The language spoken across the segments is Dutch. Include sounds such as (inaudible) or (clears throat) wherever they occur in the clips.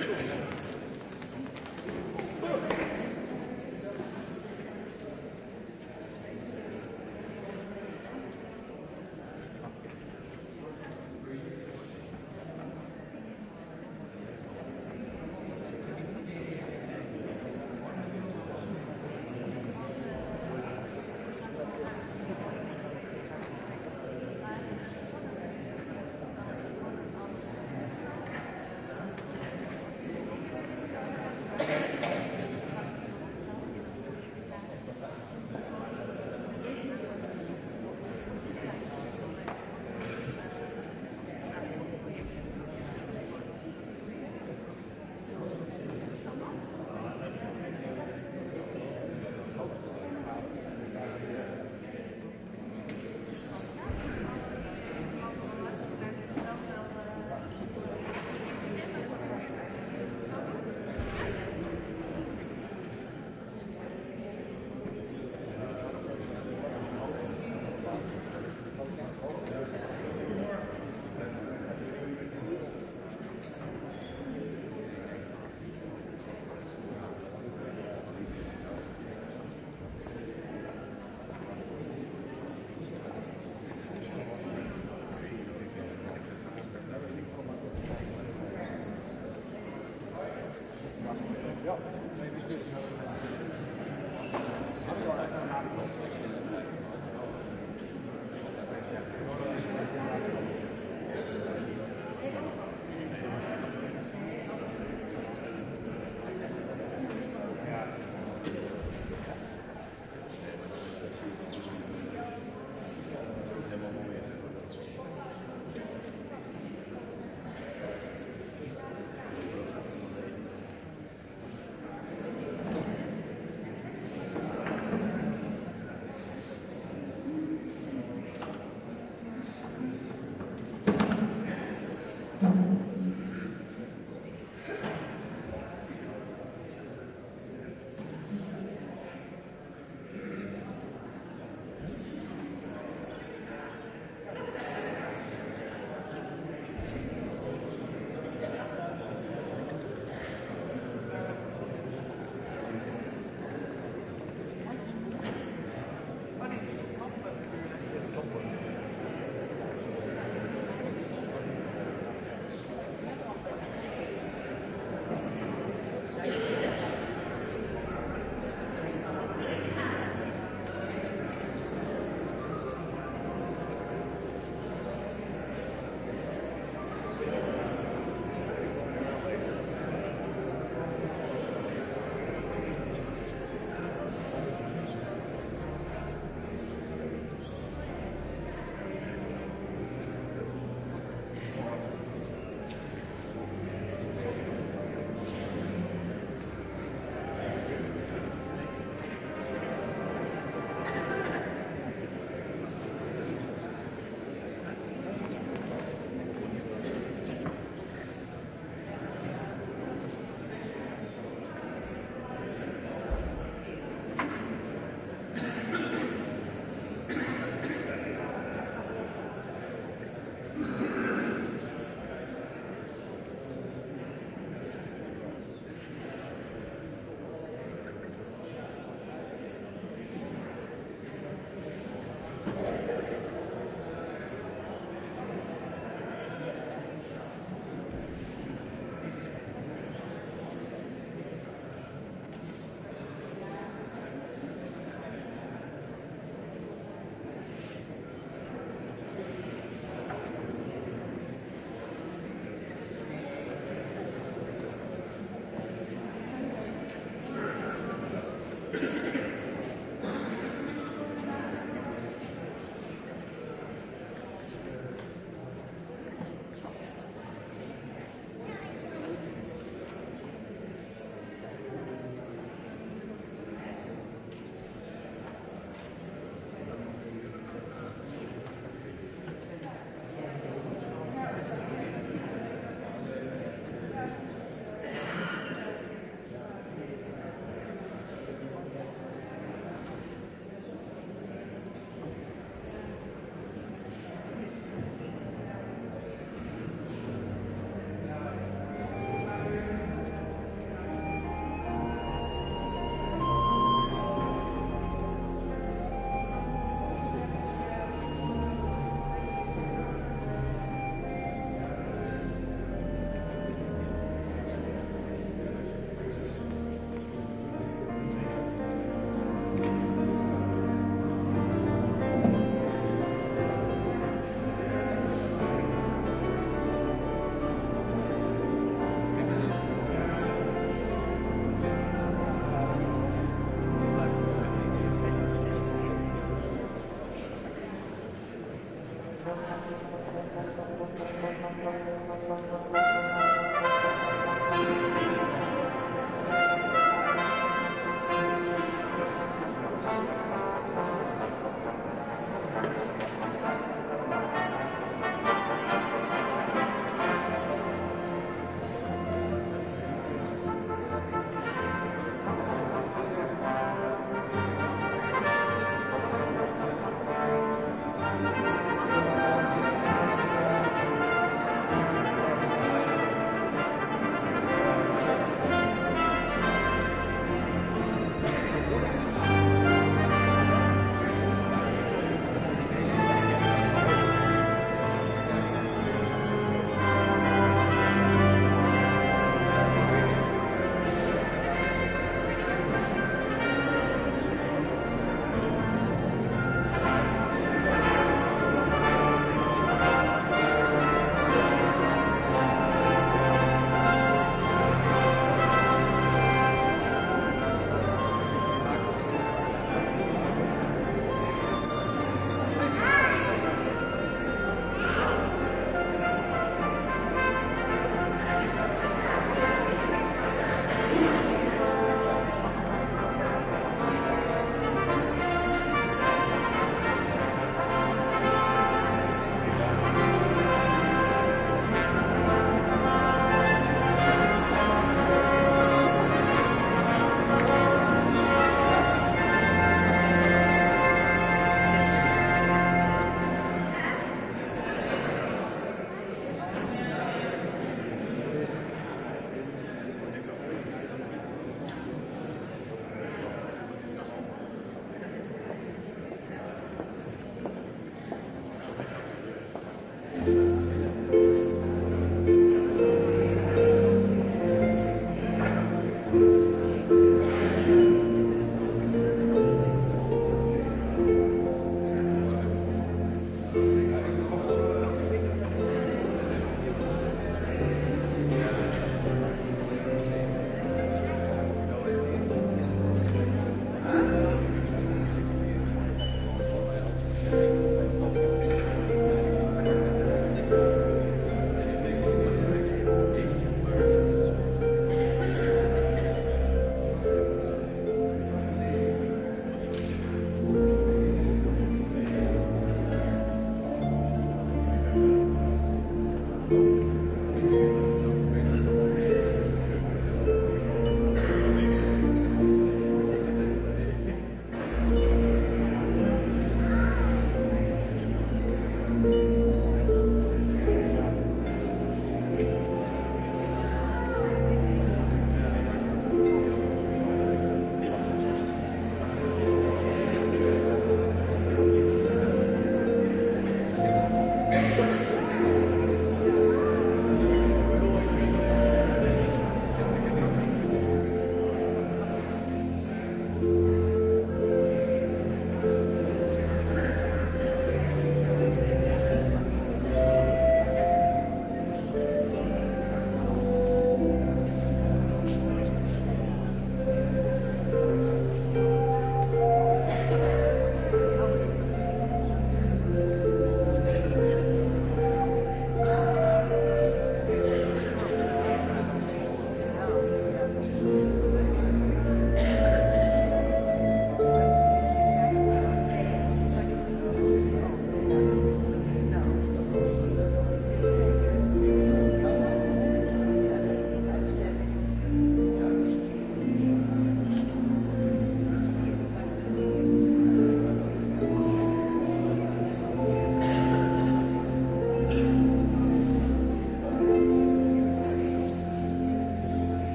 ああ。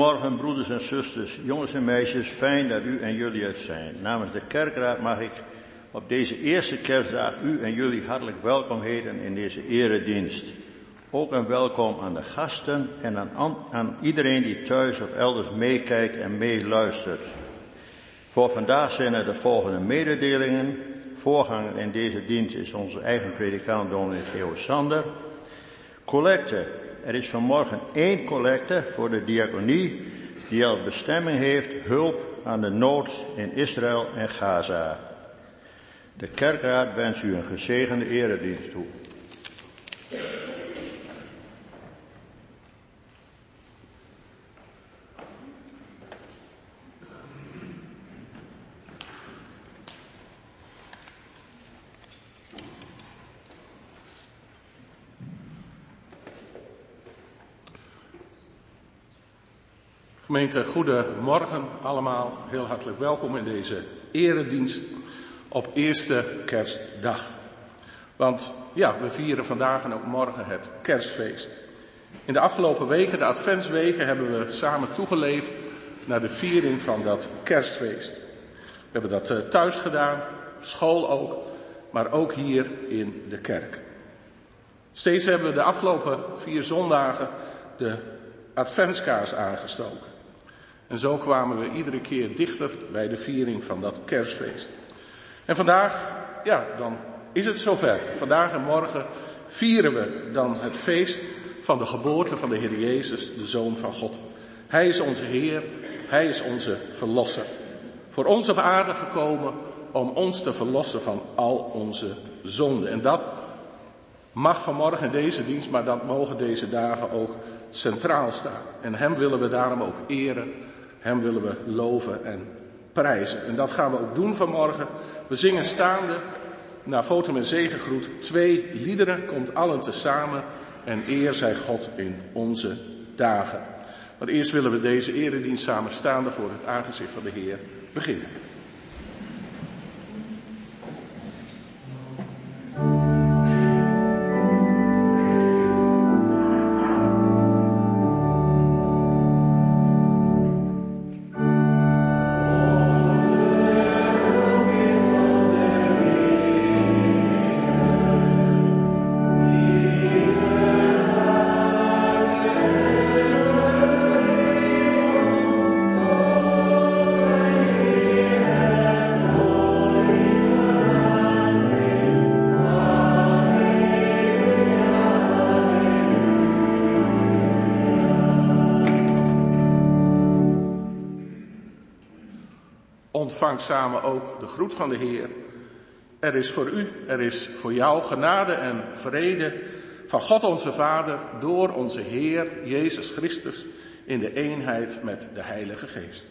Goedemorgen, broeders en zusters, jongens en meisjes. Fijn dat u en jullie het zijn. Namens de kerkraad mag ik op deze eerste kerstdag u en jullie hartelijk welkom heten in deze eredienst. Ook een welkom aan de gasten en aan, aan iedereen die thuis of elders meekijkt en meeluistert. Voor vandaag zijn er de volgende mededelingen. Voorganger in deze dienst is onze eigen predikant dominee Geo Sander. Collecte. Er is vanmorgen één collecte voor de diaconie die als bestemming heeft hulp aan de nood in Israël en Gaza. De kerkraad wens u een gezegende eredienst toe. Gemeente, goedemorgen allemaal. Heel hartelijk welkom in deze eredienst op eerste kerstdag. Want ja, we vieren vandaag en ook morgen het kerstfeest. In de afgelopen weken, de adventsweken, hebben we samen toegeleefd naar de viering van dat kerstfeest. We hebben dat eh, thuis gedaan, op school ook, maar ook hier in de kerk. Steeds hebben we de afgelopen vier zondagen de adventskaars aangestoken. En zo kwamen we iedere keer dichter bij de viering van dat kerstfeest. En vandaag, ja, dan is het zover. Vandaag en morgen vieren we dan het feest van de geboorte van de Heer Jezus, de Zoon van God. Hij is onze Heer, Hij is onze Verlosser. Voor ons op aarde gekomen om ons te verlossen van al onze zonden. En dat mag vanmorgen in deze dienst, maar dat mogen deze dagen ook centraal staan. En Hem willen we daarom ook eren hem willen we loven en prijzen. En dat gaan we ook doen vanmorgen. We zingen staande, naar foto en zegengroet, twee liederen, komt allen tezamen. En eer zij God in onze dagen. Maar eerst willen we deze eredienst samen staande voor het aangezicht van de Heer beginnen. Samen ook de groet van de Heer. Er is voor u, er is voor jou genade en vrede van God onze Vader door onze Heer Jezus Christus in de eenheid met de Heilige Geest.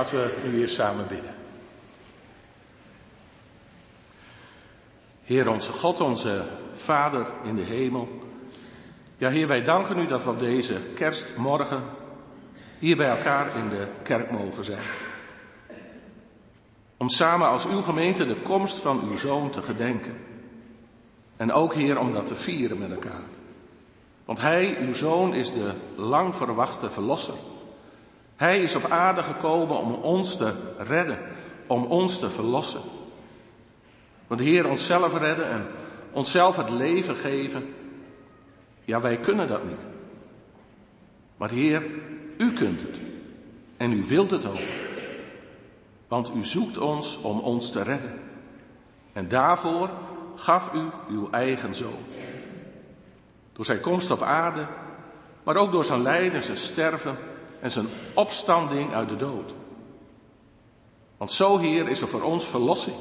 Laten we nu weer samen bidden. Heer onze God, onze Vader in de hemel. Ja, Heer, wij danken u dat we op deze kerstmorgen hier bij elkaar in de kerk mogen zijn. Om samen als uw gemeente de komst van uw zoon te gedenken. En ook, Heer, om dat te vieren met elkaar. Want Hij, uw zoon, is de lang verwachte verlosser. Hij is op aarde gekomen om ons te redden, om ons te verlossen. Want de Heer onszelf redden en onszelf het leven geven, ja, wij kunnen dat niet. Maar Heer, u kunt het. En u wilt het ook. Want u zoekt ons om ons te redden. En daarvoor gaf u uw eigen zoon. Door zijn komst op aarde, maar ook door zijn lijden, zijn sterven en zijn opstanding uit de dood. Want zo, Heer, is er voor ons verlossing.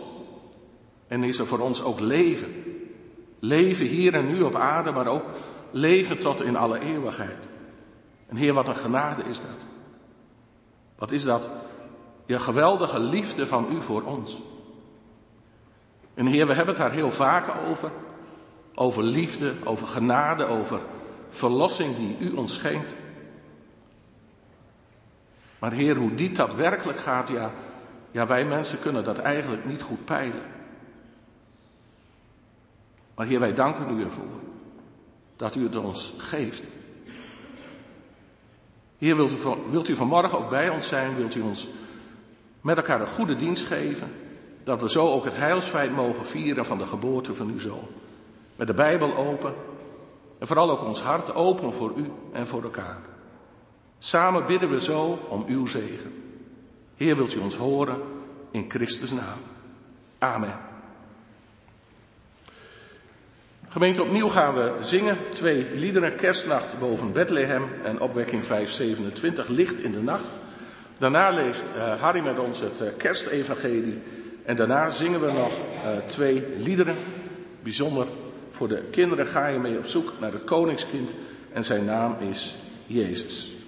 En is er voor ons ook leven. Leven hier en nu op aarde, maar ook leven tot in alle eeuwigheid. En Heer, wat een genade is dat. Wat is dat? Je geweldige liefde van U voor ons. En Heer, we hebben het daar heel vaak over. Over liefde, over genade, over verlossing die U ons schenkt. Maar Heer, hoe diep dat werkelijk gaat, ja, ja, wij mensen kunnen dat eigenlijk niet goed peilen. Maar Heer, wij danken U ervoor dat U het ons geeft. Heer, wilt u, wilt u vanmorgen ook bij ons zijn? Wilt u ons met elkaar een goede dienst geven? Dat we zo ook het heilsfeit mogen vieren van de geboorte van uw zoon. Met de Bijbel open en vooral ook ons hart open voor u en voor elkaar. Samen bidden we zo om uw zegen. Heer, wilt u ons horen in Christus naam. Amen. Gemeente, opnieuw gaan we zingen. Twee liederen, Kerstnacht boven Bethlehem en Opwekking 527, Licht in de Nacht. Daarna leest uh, Harry met ons het uh, kerstevangelie. En daarna zingen we nog uh, twee liederen. Bijzonder voor de kinderen ga je mee op zoek naar het koningskind. En zijn naam is Jezus.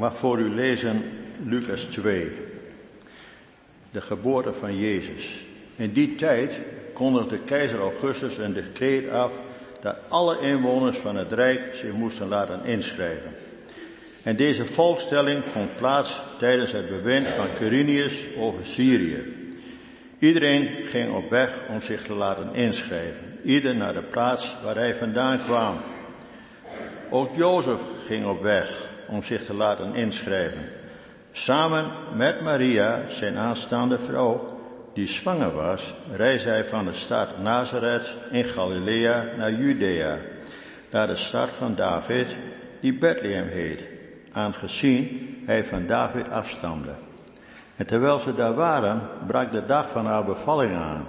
Mag voor u lezen Lucas 2, de geboorte van Jezus. In die tijd kondigde keizer Augustus een decreet af dat alle inwoners van het Rijk zich moesten laten inschrijven. En deze volkstelling vond plaats tijdens het bewind van Quirinius over Syrië. Iedereen ging op weg om zich te laten inschrijven, ieder naar de plaats waar hij vandaan kwam. Ook Jozef ging op weg om zich te laten inschrijven, samen met Maria, zijn aanstaande vrouw, die zwanger was, reisde hij van de stad Nazareth in Galilea naar Judea, naar de stad van David, die Bethlehem heet, aangezien hij van David afstamde. En terwijl ze daar waren, brak de dag van haar bevalling aan.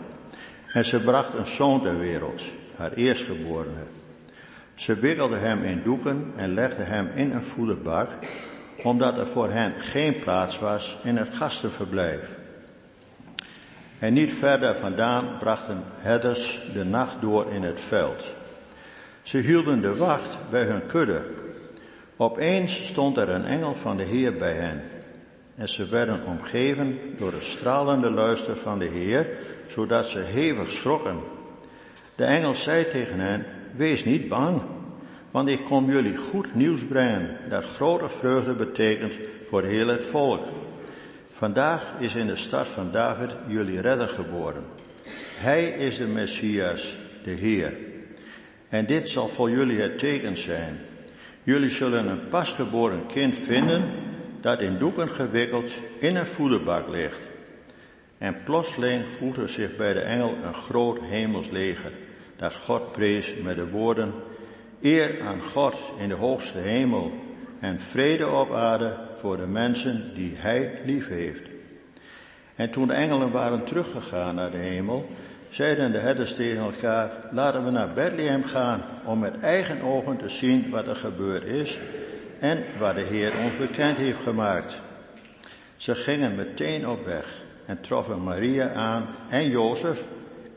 En ze bracht een zoon ter wereld, haar eerstgeborene. Ze wikkelde hem in doeken en legde hem in een voederbak, omdat er voor hen geen plaats was in het gastenverblijf. En niet verder vandaan brachten herders de nacht door in het veld. Ze hielden de wacht bij hun kudde. Opeens stond er een engel van de Heer bij hen. En ze werden omgeven door de stralende luister van de Heer, zodat ze hevig schrokken. De engel zei tegen hen, wees niet bang, want ik kom jullie goed nieuws brengen, dat grote vreugde betekent voor heel het volk. Vandaag is in de stad van David jullie redder geboren. Hij is de Messias, de Heer. En dit zal voor jullie het teken zijn. Jullie zullen een pasgeboren kind vinden dat in doeken gewikkeld in een voederbak ligt. En plotseling voegde zich bij de engel een groot hemels leger, dat God prees met de woorden, eer aan God in de hoogste hemel en vrede op aarde voor de mensen die hij lief heeft. En toen de engelen waren teruggegaan naar de hemel, zeiden de herders tegen elkaar, laten we naar Bethlehem gaan om met eigen ogen te zien wat er gebeurd is en waar de Heer ons bekend heeft gemaakt. Ze gingen meteen op weg en troffen Maria aan en Jozef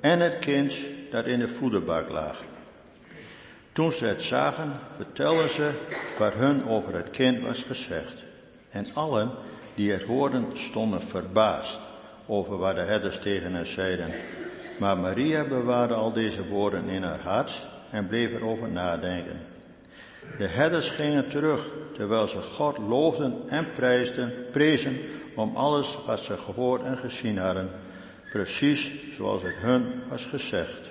en het kind dat in de voederbak lag. Toen ze het zagen, vertelden ze wat hun over het kind was gezegd. En allen die het hoorden stonden verbaasd over wat de herders tegen hen zeiden. Maar Maria bewaarde al deze woorden in haar hart en bleef erover nadenken. De herders gingen terug, terwijl ze God loofden en prijsden, prezen om alles wat ze gehoord en gezien hadden, precies zoals het hun was gezegd.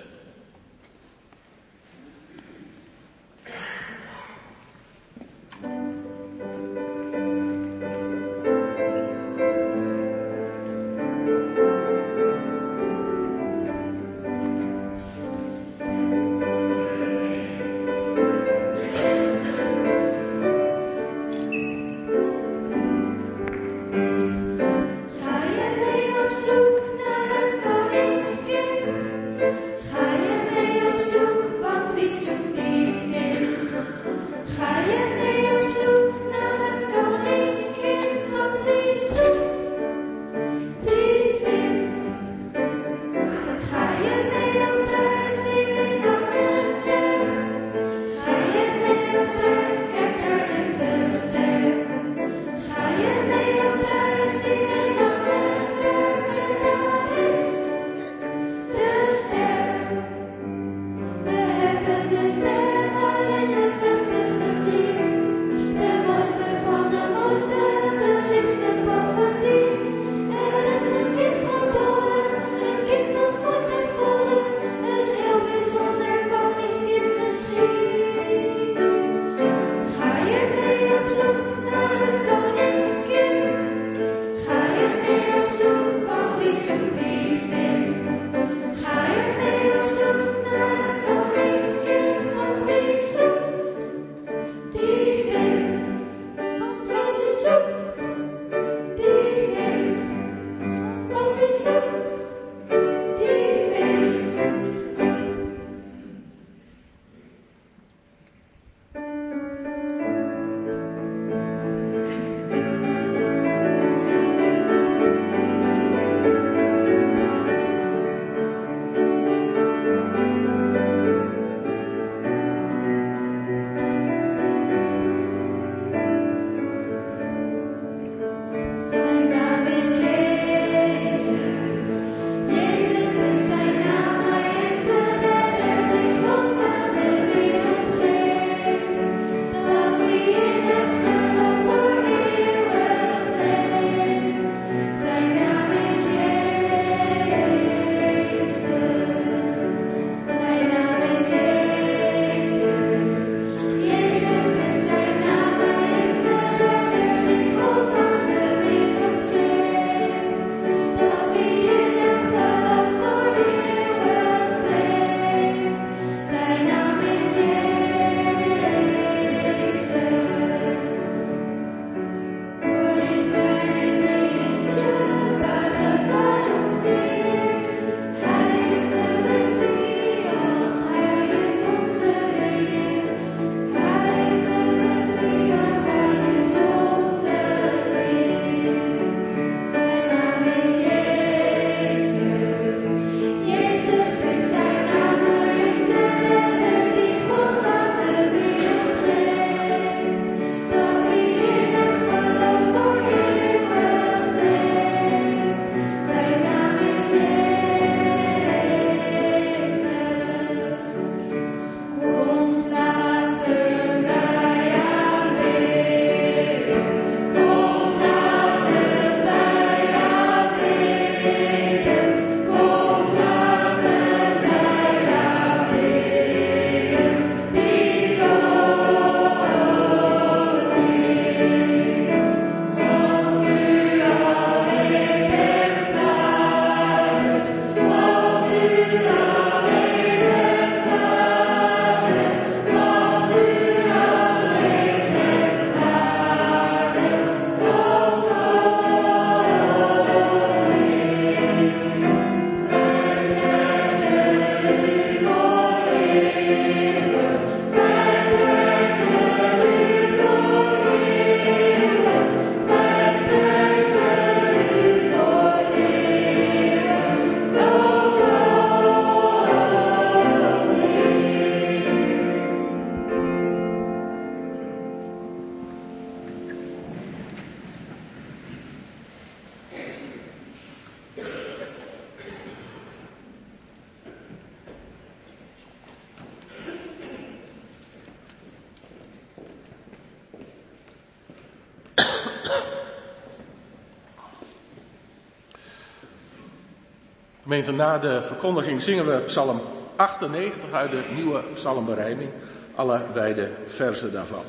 Gemeente, na de verkondiging zingen we Psalm 98 uit de nieuwe psalmberijming, allebei de versen daarvan.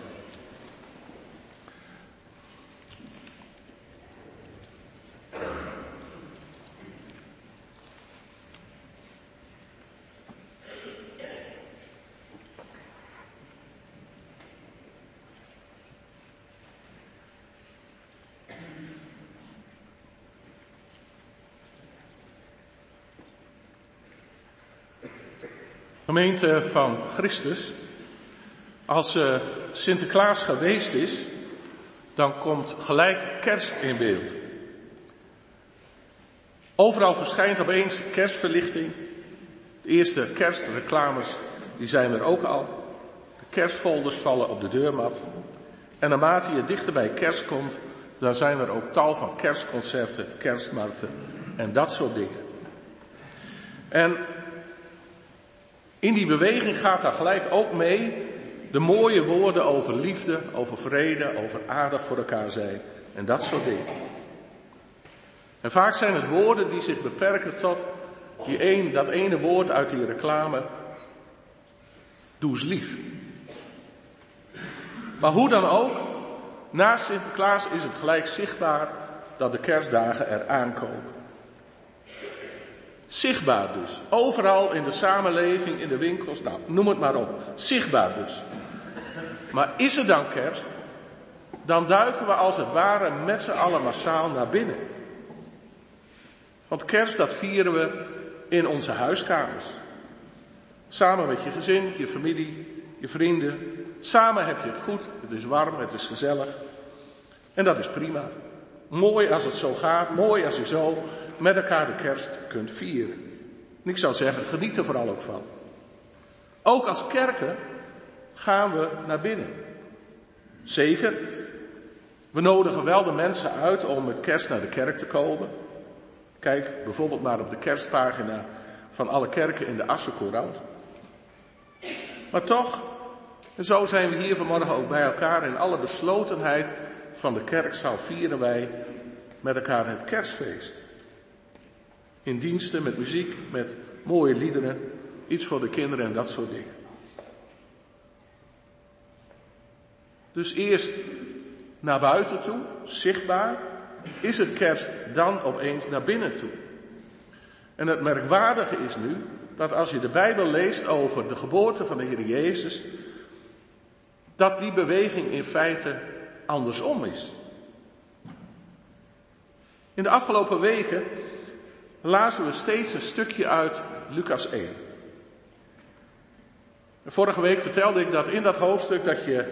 Gemeente van Christus, als uh, Sinterklaas geweest is, dan komt gelijk kerst in beeld. Overal verschijnt opeens kerstverlichting. De eerste kerstreclames, die zijn er ook al. De kerstfolders vallen op de deurmat. En naarmate je dichter bij kerst komt, dan zijn er ook tal van kerstconcerten, kerstmarkten en dat soort dingen. En in die beweging gaat daar gelijk ook mee de mooie woorden over liefde, over vrede, over aardig voor elkaar zijn en dat soort dingen. En vaak zijn het woorden die zich beperken tot die een, dat ene woord uit die reclame. Doe eens lief. Maar hoe dan ook, naast Sinterklaas is het gelijk zichtbaar dat de kerstdagen eraan komen. Zichtbaar dus. Overal in de samenleving, in de winkels, nou, noem het maar op. Zichtbaar dus. Maar is er dan kerst? Dan duiken we als het ware met z'n allen massaal naar binnen. Want kerst, dat vieren we in onze huiskamers. Samen met je gezin, je familie, je vrienden. Samen heb je het goed, het is warm, het is gezellig. En dat is prima. Mooi als het zo gaat, mooi als je zo met elkaar de kerst kunt vieren. En ik zou zeggen, geniet er vooral ook van. Ook als kerken gaan we naar binnen. Zeker, we nodigen wel de mensen uit om met kerst naar de kerk te komen. Kijk bijvoorbeeld maar op de kerstpagina van alle kerken in de Assencourant. Maar toch, en zo zijn we hier vanmorgen ook bij elkaar in alle beslotenheid van de kerkzaal vieren wij met elkaar het kerstfeest. In diensten, met muziek, met mooie liederen, iets voor de kinderen en dat soort dingen. Dus eerst naar buiten toe, zichtbaar, is het kerst dan opeens naar binnen toe. En het merkwaardige is nu dat als je de Bijbel leest over de geboorte van de Heer Jezus, dat die beweging in feite andersom is. In de afgelopen weken lazen we steeds een stukje uit Lucas 1. Vorige week vertelde ik dat in dat hoofdstuk dat je,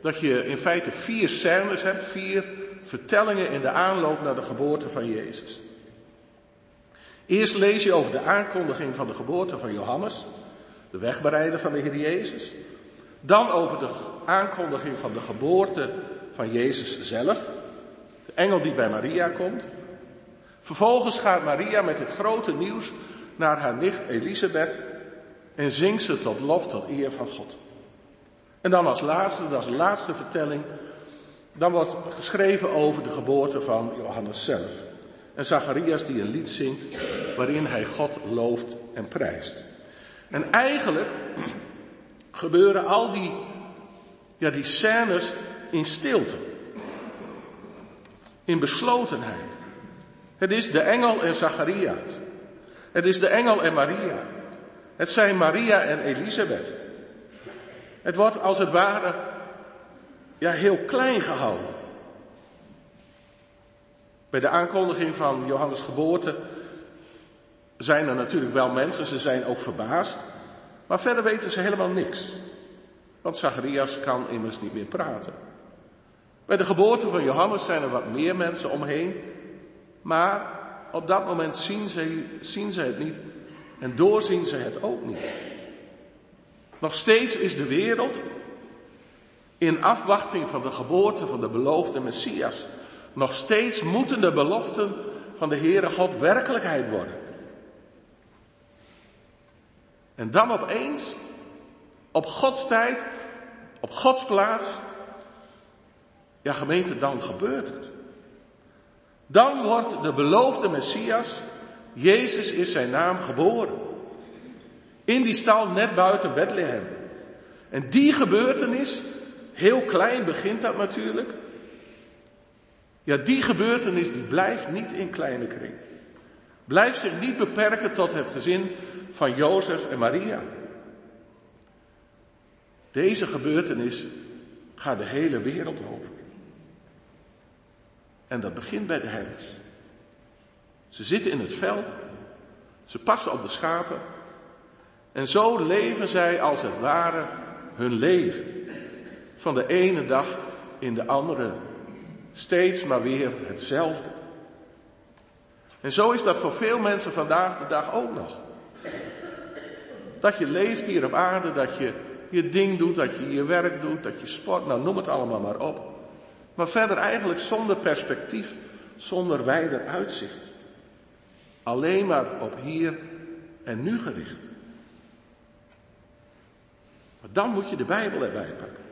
dat je in feite vier scènes hebt, vier vertellingen in de aanloop naar de geboorte van Jezus. Eerst lees je over de aankondiging van de geboorte van Johannes, de wegbereider van de Heer Jezus. Dan over de aankondiging van de geboorte van Jezus zelf, de engel die bij Maria komt. Vervolgens gaat Maria met het grote nieuws naar haar nicht Elisabeth en zingt ze tot lof tot eer van God. En dan als laatste, dat is de laatste vertelling, dan wordt geschreven over de geboorte van Johannes zelf. En Zacharias die een lied zingt waarin hij God looft en prijst. En eigenlijk (clears throat) gebeuren al die, ja, die scènes in stilte. In beslotenheid. Het is de engel en Zacharias. Het is de engel en Maria. Het zijn Maria en Elisabeth. Het wordt als het ware ja, heel klein gehouden. Bij de aankondiging van Johannes' geboorte zijn er natuurlijk wel mensen, ze zijn ook verbaasd. Maar verder weten ze helemaal niks. Want Zacharias kan immers niet meer praten. Bij de geboorte van Johannes zijn er wat meer mensen omheen. Maar op dat moment zien ze, zien ze het niet en doorzien ze het ook niet. Nog steeds is de wereld in afwachting van de geboorte van de beloofde Messias. Nog steeds moeten de beloften van de Heere God werkelijkheid worden. En dan opeens, op Gods tijd, op Gods plaats, ja gemeente, dan gebeurt het. Dan wordt de beloofde Messias, Jezus is zijn naam geboren. In die stal net buiten Bethlehem. En die gebeurtenis, heel klein begint dat natuurlijk. Ja, die gebeurtenis die blijft niet in kleine kring. Blijft zich niet beperken tot het gezin van Jozef en Maria. Deze gebeurtenis gaat de hele wereld over. En dat begint bij de herders. Ze zitten in het veld, ze passen op de schapen en zo leven zij als het ware hun leven. Van de ene dag in de andere. Steeds maar weer hetzelfde. En zo is dat voor veel mensen vandaag de dag ook nog. Dat je leeft hier op aarde, dat je je ding doet, dat je je werk doet, dat je sport, nou noem het allemaal maar op. Maar verder eigenlijk zonder perspectief, zonder wijder uitzicht. Alleen maar op hier en nu gericht. Maar dan moet je de Bijbel erbij pakken.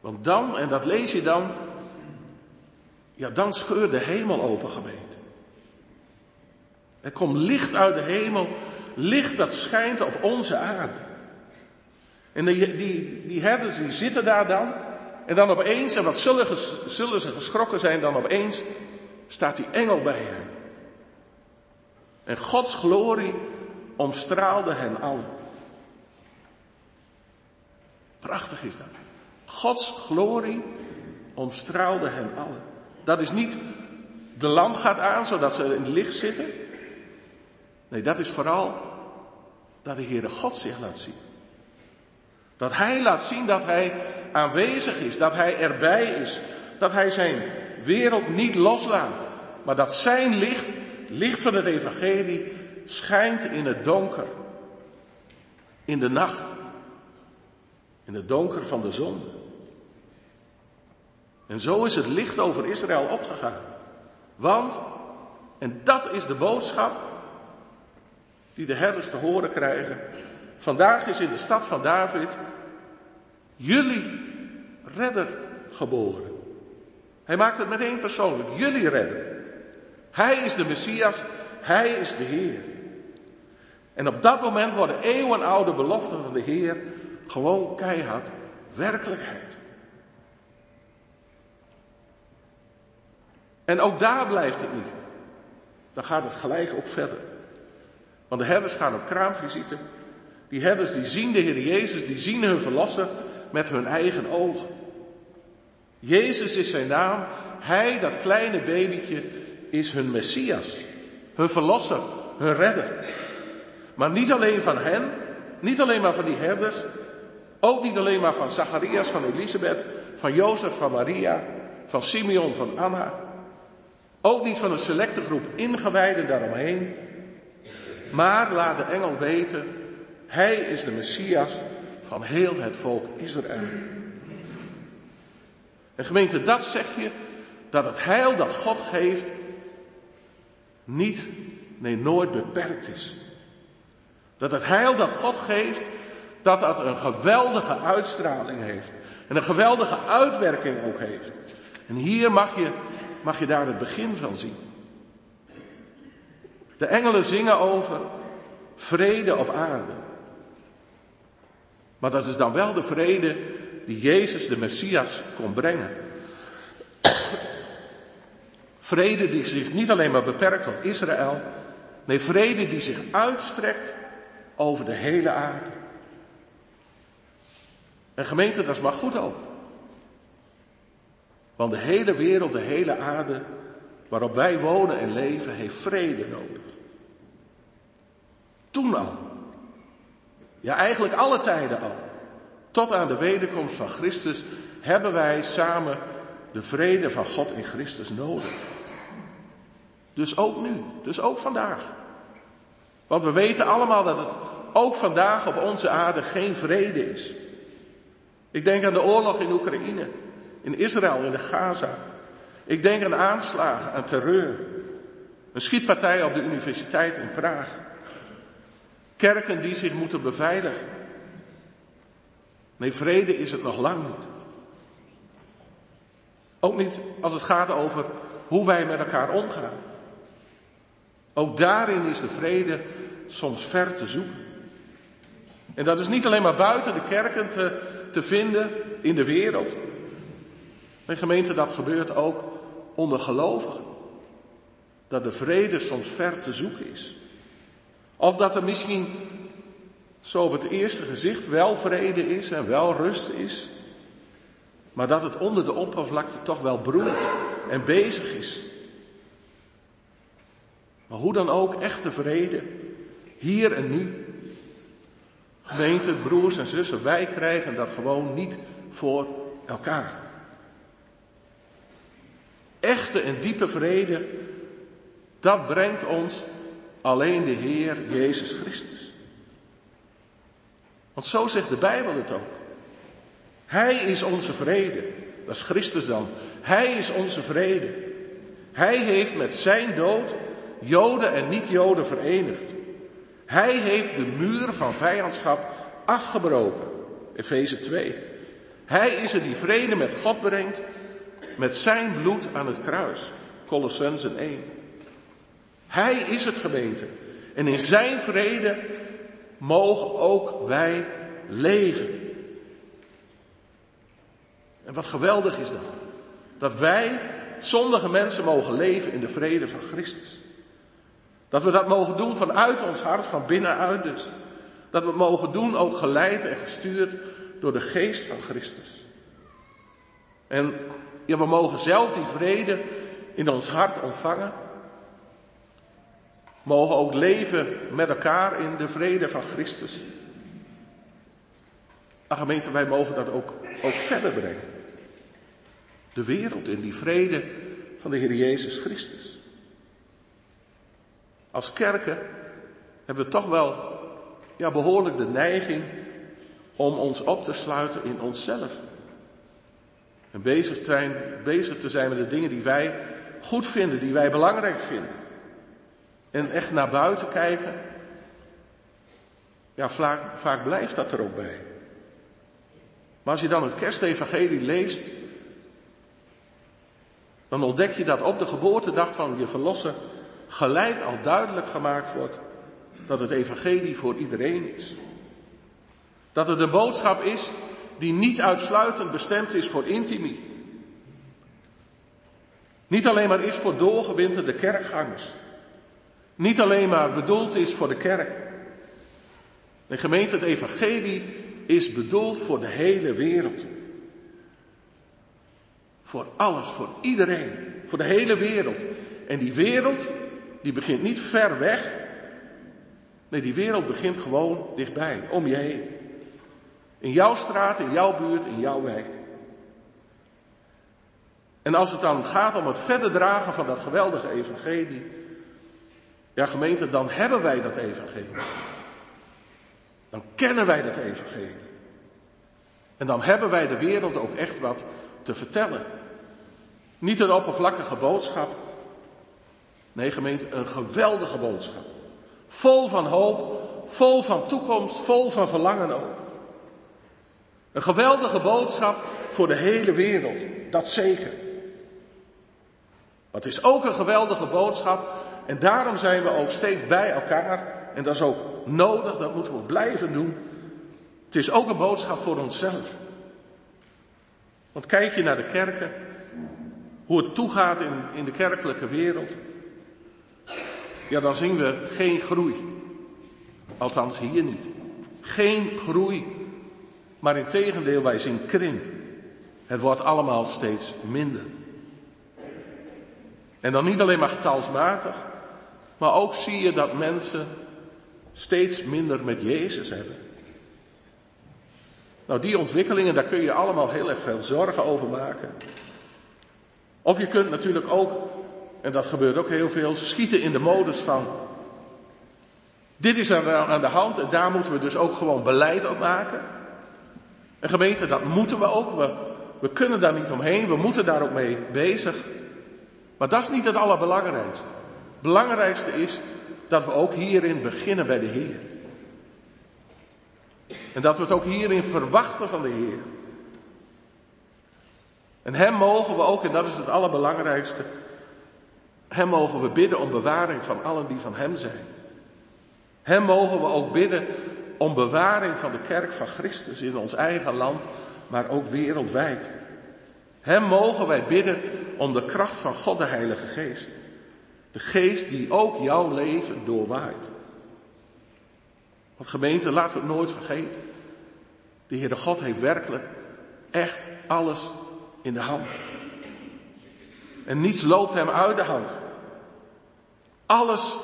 Want dan, en dat lees je dan, ja dan scheurt de hemel open gemeente. Er komt licht uit de hemel, licht dat schijnt op onze aarde. En die, die, die herders die zitten daar dan, en dan opeens, en wat zullen, ze geschrokken zijn, dan opeens staat die engel bij hen. En Gods glorie omstraalde hen allen. Prachtig is dat. Gods glorie omstraalde hen allen. Dat is niet de lamp gaat aan zodat ze in het licht zitten. Nee, dat is vooral dat de Heere God zich laat zien. Dat Hij laat zien dat Hij aanwezig is, dat Hij erbij is, dat Hij zijn wereld niet loslaat, maar dat Zijn licht, licht van het Evangelie, schijnt in het donker, in de nacht, in het donker van de zon. En zo is het licht over Israël opgegaan. Want, en dat is de boodschap die de herders te horen krijgen. Vandaag is in de stad van David jullie redder geboren. Hij maakt het meteen persoonlijk. Jullie redder. Hij is de Messias. Hij is de Heer. En op dat moment worden eeuwenoude beloften van de Heer gewoon keihard werkelijkheid. En ook daar blijft het niet. Dan gaat het gelijk ook verder. Want de herders gaan op kraamvisite. Die herders die zien de Heer Jezus, die zien hun verlosser met hun eigen ogen. Jezus is zijn naam. Hij, dat kleine babytje, is hun Messias. Hun verlosser, hun redder. Maar niet alleen van hen, niet alleen maar van die herders, ook niet alleen maar van Zacharias, van Elisabeth, van Jozef, van Maria, van Simeon, van Anna. Ook niet van een selecte groep ingewijden daaromheen. Maar laat de engel weten, hij is de Messias van heel het volk Israël. En gemeente, dat zeg je, dat het heil dat God geeft, niet, nee nooit beperkt is. Dat het heil dat God geeft, dat dat een geweldige uitstraling heeft. En een geweldige uitwerking ook heeft. En hier mag je, mag je daar het begin van zien. De engelen zingen over vrede op aarde. Maar dat is dan wel de vrede die Jezus de Messias kon brengen. Vrede die zich niet alleen maar beperkt tot Israël, nee, vrede die zich uitstrekt over de hele aarde. En gemeente, dat is maar goed ook. Want de hele wereld, de hele aarde waarop wij wonen en leven, heeft vrede nodig. Toen al. Ja, eigenlijk alle tijden al. Tot aan de wederkomst van Christus hebben wij samen de vrede van God in Christus nodig. Dus ook nu, dus ook vandaag. Want we weten allemaal dat het ook vandaag op onze aarde geen vrede is. Ik denk aan de oorlog in Oekraïne, in Israël, in de Gaza. Ik denk aan aanslagen, aan terreur. Een schietpartij op de universiteit in Praag. Kerken die zich moeten beveiligen. Nee, vrede is het nog lang niet. Ook niet als het gaat over hoe wij met elkaar omgaan. Ook daarin is de vrede soms ver te zoeken. En dat is niet alleen maar buiten de kerken te, te vinden in de wereld. Mijn gemeente, dat gebeurt ook onder gelovigen. Dat de vrede soms ver te zoeken is. Of dat er misschien zo op het eerste gezicht wel vrede is en wel rust is. Maar dat het onder de oppervlakte toch wel broeit en bezig is. Maar hoe dan ook, echte vrede, hier en nu. Gemeente, broers en zussen, wij krijgen dat gewoon niet voor elkaar. Echte en diepe vrede, dat brengt ons alleen de Heer Jezus Christus. Want zo zegt de Bijbel het ook. Hij is onze vrede. Dat is Christus dan. Hij is onze vrede. Hij heeft met zijn dood Joden en niet-Joden verenigd. Hij heeft de muur van vijandschap afgebroken. Efeze 2. Hij is er die vrede met God brengt met zijn bloed aan het kruis. Colossensen 1. Hij is het gemeente. En in zijn vrede mogen ook wij leven. En wat geweldig is dat. Dat wij, zondige mensen, mogen leven in de vrede van Christus. Dat we dat mogen doen vanuit ons hart, van binnenuit dus. Dat we het mogen doen ook geleid en gestuurd door de geest van Christus. En ja, we mogen zelf die vrede in ons hart ontvangen. Mogen ook leven met elkaar in de vrede van Christus. Maar gemeente, wij mogen dat ook, ook verder brengen. De wereld in die vrede van de Heer Jezus Christus. Als kerken hebben we toch wel ja, behoorlijk de neiging om ons op te sluiten in onszelf. En bezig, zijn, bezig te zijn met de dingen die wij goed vinden, die wij belangrijk vinden. En echt naar buiten kijken. Ja, vaak, vaak blijft dat er ook bij. Maar als je dan het kerstevangelie leest, dan ontdek je dat op de geboortedag van je verlosser gelijk al duidelijk gemaakt wordt dat het evangelie voor iedereen is. Dat het de boodschap is die niet uitsluitend bestemd is voor intimi. Niet alleen maar is voor doorgewinterde kerkgangers. Niet alleen maar bedoeld is voor de kerk. De gemeente, het evangelie is bedoeld voor de hele wereld. Voor alles, voor iedereen, voor de hele wereld. En die wereld, die begint niet ver weg. Nee, die wereld begint gewoon dichtbij, om je heen. In jouw straat, in jouw buurt, in jouw wijk. En als het dan gaat om het verder dragen van dat geweldige evangelie, ja gemeente, dan hebben wij dat evangelie. Dan kennen wij dat evangelie. En dan hebben wij de wereld ook echt wat te vertellen. Niet een oppervlakkige boodschap. Nee gemeente, een geweldige boodschap. Vol van hoop, vol van toekomst, vol van verlangen ook. Een geweldige boodschap voor de hele wereld, dat zeker. Maar is ook een geweldige boodschap en daarom zijn we ook steeds bij elkaar. En dat is ook nodig, dat moeten we blijven doen. Het is ook een boodschap voor onszelf. Want kijk je naar de kerken, hoe het toegaat in, in de kerkelijke wereld, ja dan zien we geen groei. Althans hier niet. Geen groei maar in tegendeel, wij zien krimp. Het wordt allemaal steeds minder. En dan niet alleen maar getalsmatig, maar ook zie je dat mensen steeds minder met Jezus hebben. Nou, die ontwikkelingen, daar kun je allemaal heel erg veel zorgen over maken. Of je kunt natuurlijk ook, en dat gebeurt ook heel veel, schieten in de modus van. Dit is er aan de hand en daar moeten we dus ook gewoon beleid op maken. En gemeente, dat moeten we ook. We, we kunnen daar niet omheen. We moeten daar ook mee bezig. Maar dat is niet het allerbelangrijkste. Belangrijkste is dat we ook hierin beginnen bij de Heer. En dat we het ook hierin verwachten van de Heer. En Hem mogen we ook, en dat is het allerbelangrijkste, Hem mogen we bidden om bewaring van allen die van Hem zijn. Hem mogen we ook bidden om bewaring van de kerk van Christus in ons eigen land, maar ook wereldwijd. Hem mogen wij bidden om de kracht van God de Heilige Geest. De geest die ook jouw leven doorwaait. Want gemeente, laten we het nooit vergeten. De Heere God heeft werkelijk echt alles in de hand. En niets loopt hem uit de hand. Alles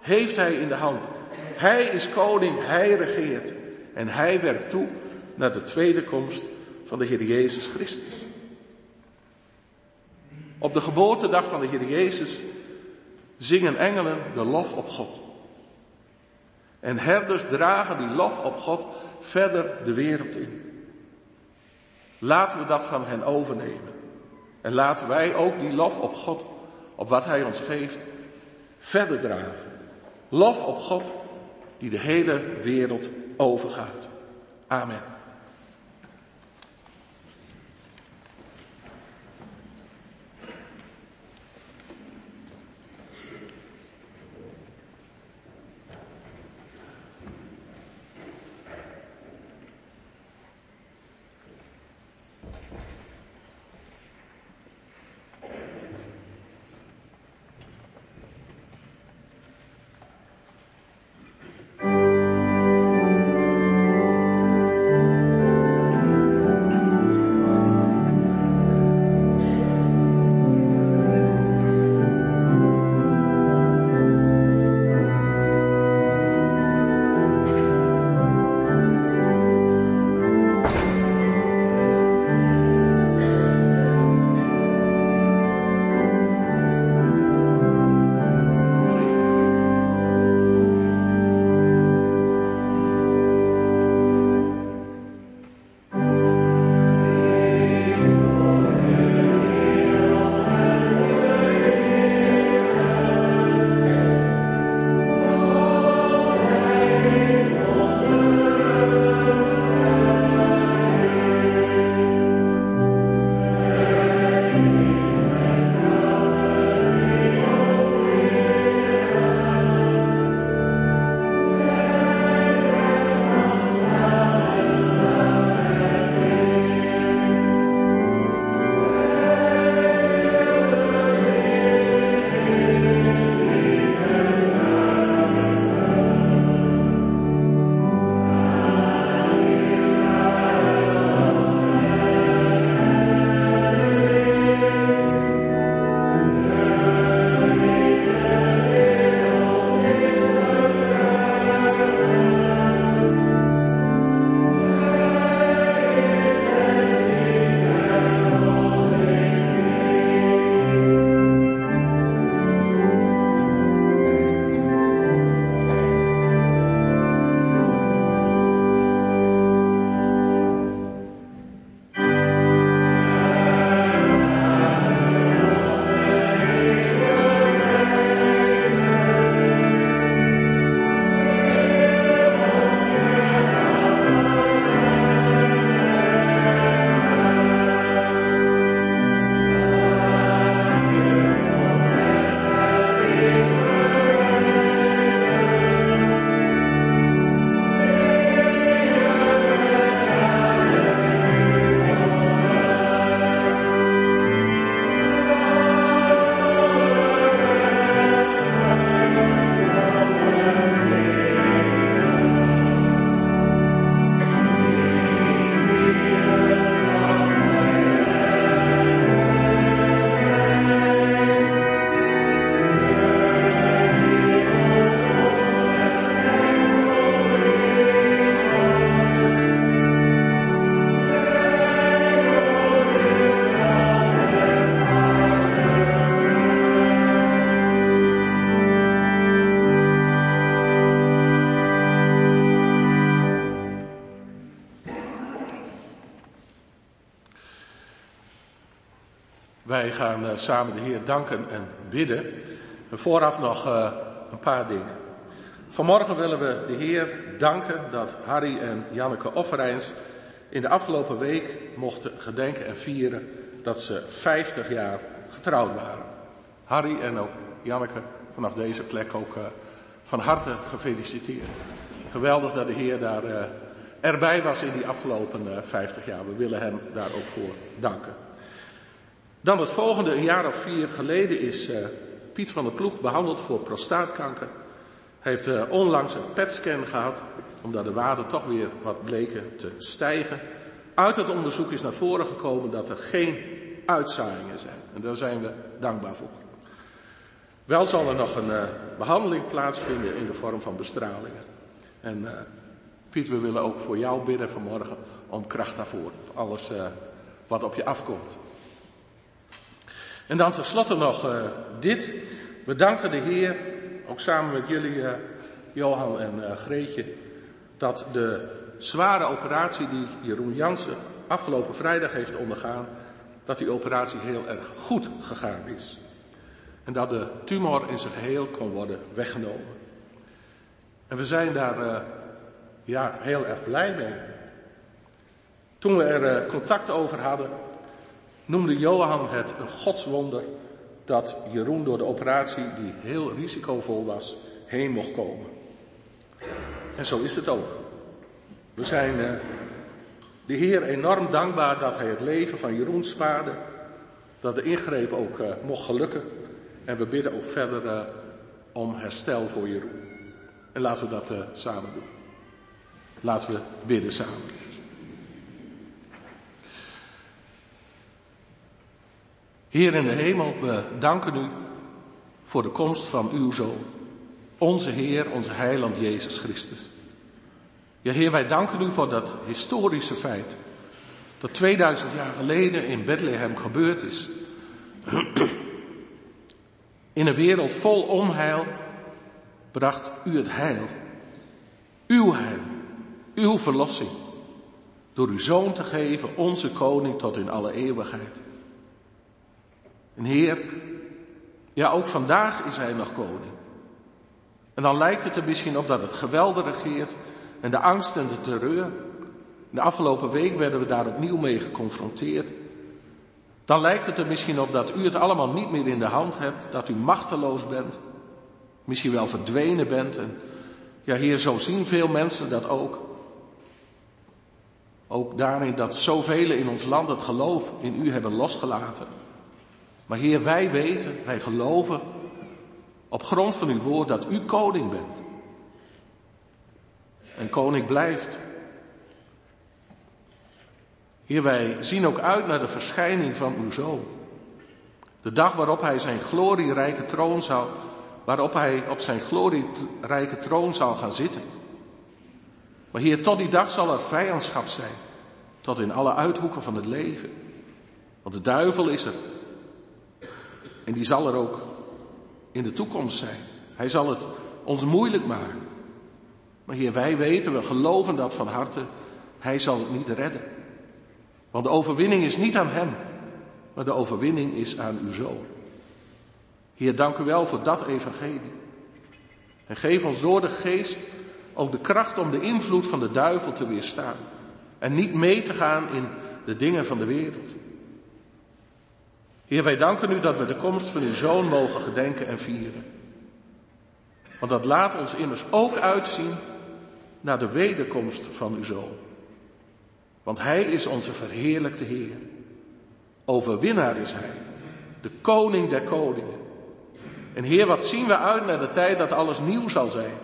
heeft hij in de hand. Hij is koning, hij regeert. En hij werkt toe naar de tweede komst van de Heer Jezus Christus. Op de geboortedag van de Heer Jezus zingen engelen de lof op God. En herders dragen die lof op God verder de wereld in. Laten we dat van hen overnemen. En laten wij ook die lof op God, op wat Hij ons geeft, verder dragen. Lof op God die de hele wereld overgaat. Amen. 何? Gaan uh, samen de Heer danken en bidden. En vooraf nog uh, een paar dingen. Vanmorgen willen we de Heer danken dat Harry en Janneke Offerijns in de afgelopen week mochten gedenken en vieren dat ze 50 jaar getrouwd waren. Harry en ook Janneke vanaf deze plek ook uh, van harte gefeliciteerd. Geweldig dat de Heer daar erbij was in die afgelopen uh, 50 jaar. We willen hem daar ook voor danken. Dan het volgende, een jaar of vier geleden is Piet van der Ploeg behandeld voor prostaatkanker. Hij heeft onlangs een PET-scan gehad, omdat de waarden toch weer wat bleken te stijgen. Uit het onderzoek is naar voren gekomen dat er geen uitzaaiingen zijn. En daar zijn we dankbaar voor. Wel zal er nog een uh, behandeling plaatsvinden in de vorm van bestralingen. En Piet, we willen ook voor jou bidden vanmorgen om kracht daarvoor. Alles uh, wat op je afkomt. En dan tenslotte nog dit. We danken de Heer, ook samen met jullie, Johan en Greetje, dat de zware operatie die Jeroen Jansen afgelopen vrijdag heeft ondergaan, dat die operatie heel erg goed gegaan is. En dat de tumor in zijn geheel kon worden weggenomen. En we zijn daar ja, heel erg blij mee. Toen we er contact over hadden, noemde Johan het een godswonder dat Jeroen door de operatie, die heel risicovol was, heen mocht komen. En zo is het ook. We zijn uh, de Heer enorm dankbaar dat Hij het leven van Jeroen spaarde, dat de ingreep ook mocht gelukken. En we bidden ook verder uh, om herstel voor Jeroen. En laten we dat samen doen. Laten we bidden samen. Heer in de hemel, we danken u voor de komst van uw Zoon, onze Heer, onze Heiland Jezus Christus. Ja, Heer, wij danken u voor dat historische feit dat 2000 jaar geleden in Bethlehem gebeurd is. In een wereld vol onheil bracht u het heil. Uw heil. Uw verlossing. Door uw zoon te geven, onze koning tot in alle eeuwigheid. En Heer, ja ook vandaag is hij nog koning. En dan lijkt het er misschien op dat het geweld regeert en de angst en de terreur. De afgelopen week werden we daar opnieuw mee geconfronteerd. Dan lijkt het er misschien op dat u het allemaal niet meer in de hand hebt, dat u machteloos bent, misschien wel verdwenen bent. En ja, hier zo zien veel mensen dat ook. Ook daarin dat zoveel in ons land het geloof in u hebben losgelaten. Maar Heer, wij weten, wij geloven op grond van uw woord dat u koning bent. En koning blijft. Heer, wij zien ook uit naar de verschijning van uw zoon. De dag waarop hij zijn glorierijke troon zal, waarop hij op zijn glorierijke troon zal gaan zitten. Maar Heer, tot die dag zal er vijandschap zijn, tot in alle uithoeken van het leven. Want de duivel is er. En die zal er ook in de toekomst zijn. Hij zal het ons moeilijk maken. Maar Heer, wij weten, we geloven dat van harte, hij zal het niet redden. Want de overwinning is niet aan hem, maar de overwinning is aan uw zoon. Heer, dank u wel voor dat evangelie. En geef ons door de geest ook de kracht om de invloed van de duivel te weerstaan. En niet mee te gaan in de dingen van de wereld. Heer, wij danken u dat we de komst van uw zoon mogen gedenken en vieren. Want dat laat ons immers ook uitzien naar de wederkomst van uw zoon. Want Hij is onze verheerlijkte Heer. Overwinnaar is Hij. De koning der koningen. En Heer, wat zien we uit naar de tijd dat alles nieuw zal zijn.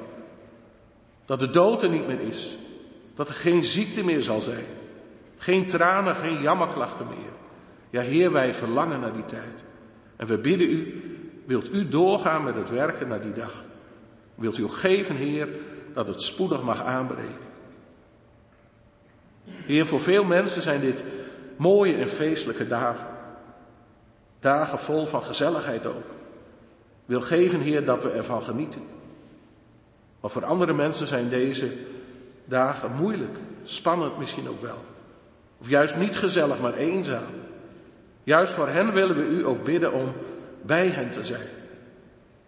Dat de dood er niet meer is. Dat er geen ziekte meer zal zijn. Geen tranen, geen jammerklachten meer. Ja, Heer, wij verlangen naar die tijd. En we bidden u, wilt u doorgaan met het werken naar die dag? Wilt u ook geven, Heer, dat het spoedig mag aanbreken? Heer, voor veel mensen zijn dit mooie en feestelijke dagen. Dagen vol van gezelligheid ook. Wil geven, Heer, dat we ervan genieten. Maar voor andere mensen zijn deze dagen moeilijk, spannend misschien ook wel. Of juist niet gezellig, maar eenzaam. Juist voor hen willen we u ook bidden om bij hen te zijn.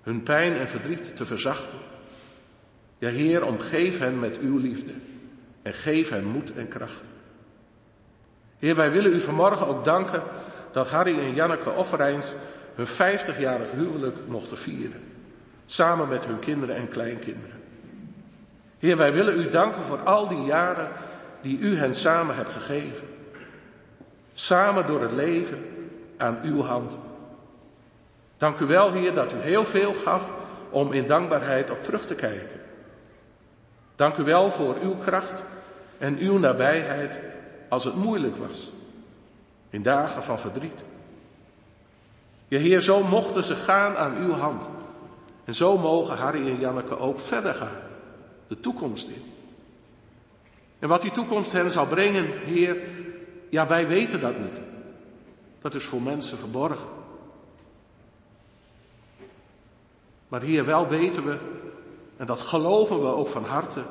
Hun pijn en verdriet te verzachten. Ja, Heer, omgeef hen met uw liefde. En geef hen moed en kracht. Heer, wij willen u vanmorgen ook danken dat Harry en Janneke Offerijns hun 50-jarig huwelijk mochten vieren. Samen met hun kinderen en kleinkinderen. Heer, wij willen u danken voor al die jaren die u hen samen hebt gegeven. Samen door het leven aan uw hand. Dank u wel, Heer, dat u heel veel gaf om in dankbaarheid op terug te kijken. Dank u wel voor uw kracht en uw nabijheid als het moeilijk was. In dagen van verdriet. Je Heer, zo mochten ze gaan aan uw hand. En zo mogen Harry en Janneke ook verder gaan. De toekomst in. En wat die toekomst hen zal brengen, Heer, ja, wij weten dat niet. Dat is voor mensen verborgen. Maar hier wel weten we, en dat geloven we ook van harte,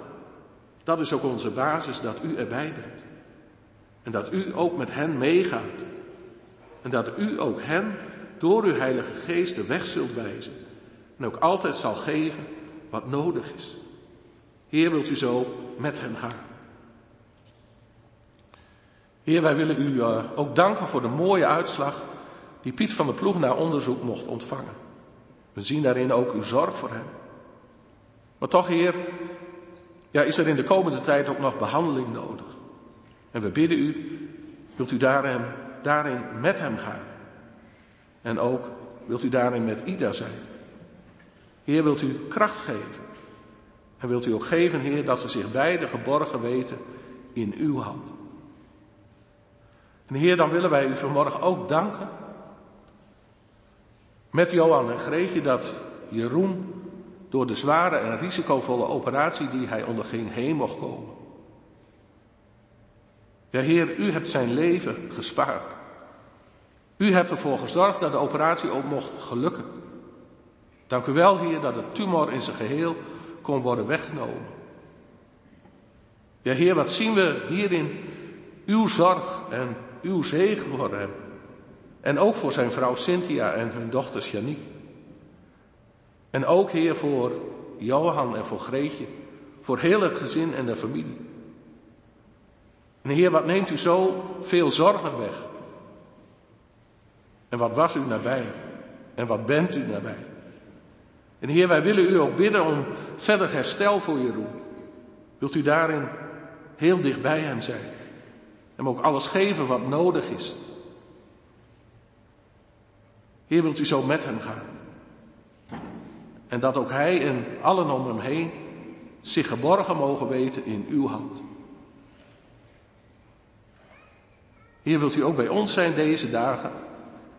dat is ook onze basis, dat u erbij bent. En dat u ook met hen meegaat. En dat u ook hen door uw Heilige Geest de weg zult wijzen. En ook altijd zal geven wat nodig is. Heer, wilt u zo met hen gaan. Heer, wij willen u uh, ook danken voor de mooie uitslag die Piet van der Ploeg na onderzoek mocht ontvangen. We zien daarin ook uw zorg voor hem. Maar toch, Heer, ja, is er in de komende tijd ook nog behandeling nodig. En we bidden u, wilt u daarin, daarin met hem gaan. En ook wilt u daarin met Ida zijn. Heer, wilt u kracht geven. En wilt u ook geven, Heer, dat ze zich beide geborgen weten in uw hand. En Heer, dan willen wij u vanmorgen ook danken. Met Johan en Greetje dat Jeroen door de zware en risicovolle operatie die hij onderging heen mocht komen. Ja, Heer, u hebt zijn leven gespaard. U hebt ervoor gezorgd dat de operatie ook mocht gelukken. Dank u wel, Heer, dat de tumor in zijn geheel kon worden weggenomen. Ja, Heer, wat zien we hierin uw zorg en uw zegen voor hem. En ook voor zijn vrouw Cynthia en hun dochter Janiek. En ook, Heer, voor Johan en voor Greetje. Voor heel het gezin en de familie. En Heer, wat neemt u zo veel zorgen weg? En wat was u nabij? En wat bent u nabij? En Heer, wij willen u ook bidden om verder herstel voor Jeroen. Wilt u daarin heel dicht bij hem zijn? Hem ook alles geven wat nodig is. Heer, wilt u zo met hem gaan? En dat ook hij en allen om hem heen zich geborgen mogen weten in uw hand. Heer, wilt u ook bij ons zijn deze dagen?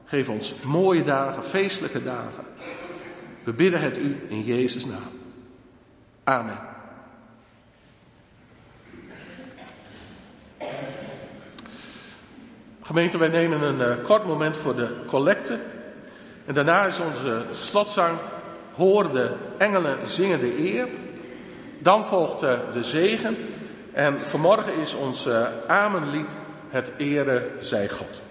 Geef ons mooie dagen, feestelijke dagen. We bidden het u in Jezus' naam. Amen. Gemeente, wij nemen een uh, kort moment voor de collecte. En daarna is onze slotzang Hoor de engelen zingen de eer. Dan volgt uh, de zegen. En vanmorgen is ons uh, amenlied Het ere zij God.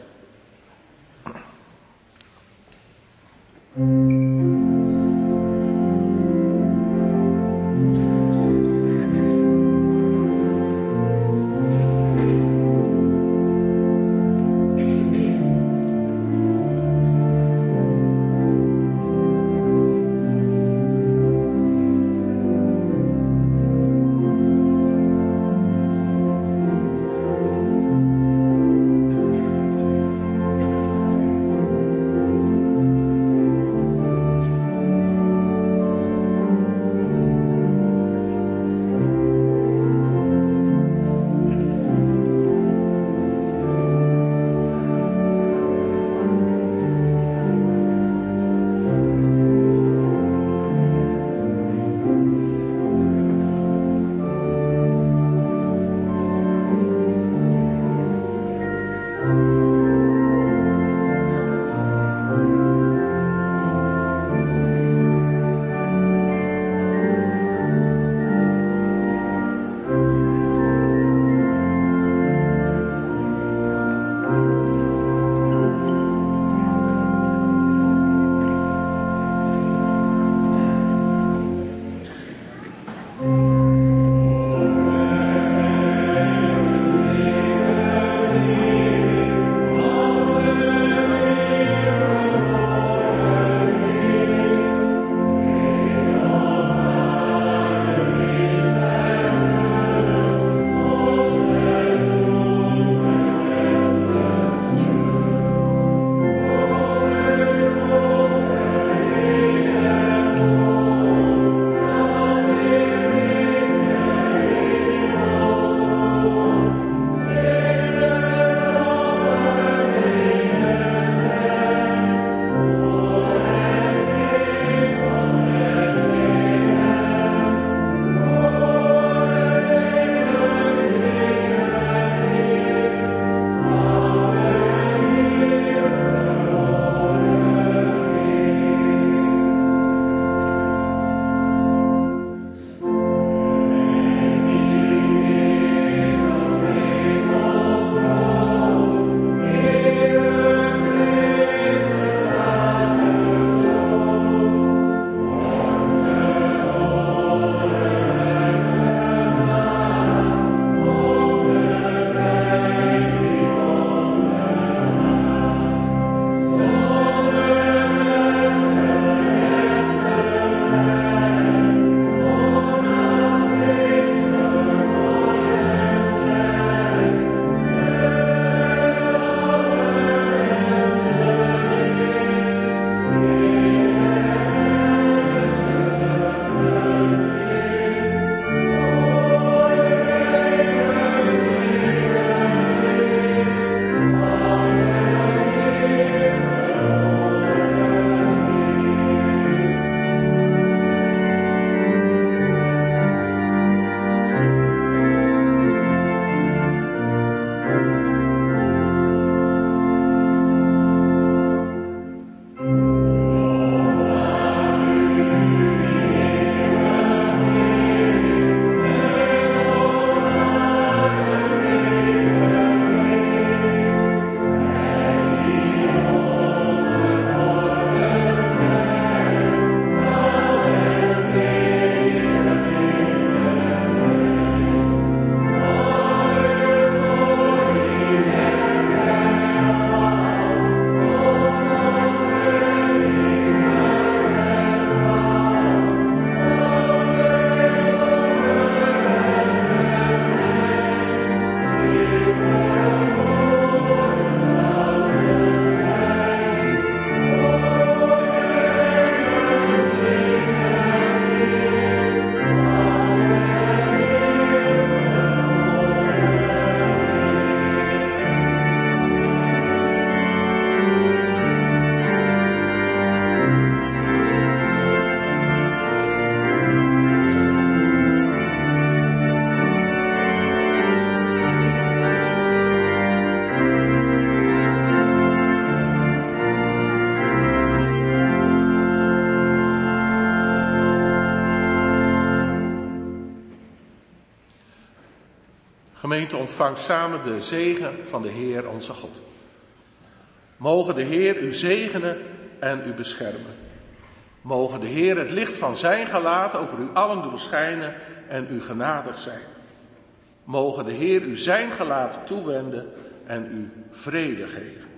Gemeente ontvangt samen de zegen van de Heer onze God. Mogen de Heer u zegenen en u beschermen. Mogen de Heer het licht van zijn gelaat over u allen doen schijnen en u genadig zijn. Mogen de Heer u zijn gelaat toewenden en u vrede geven.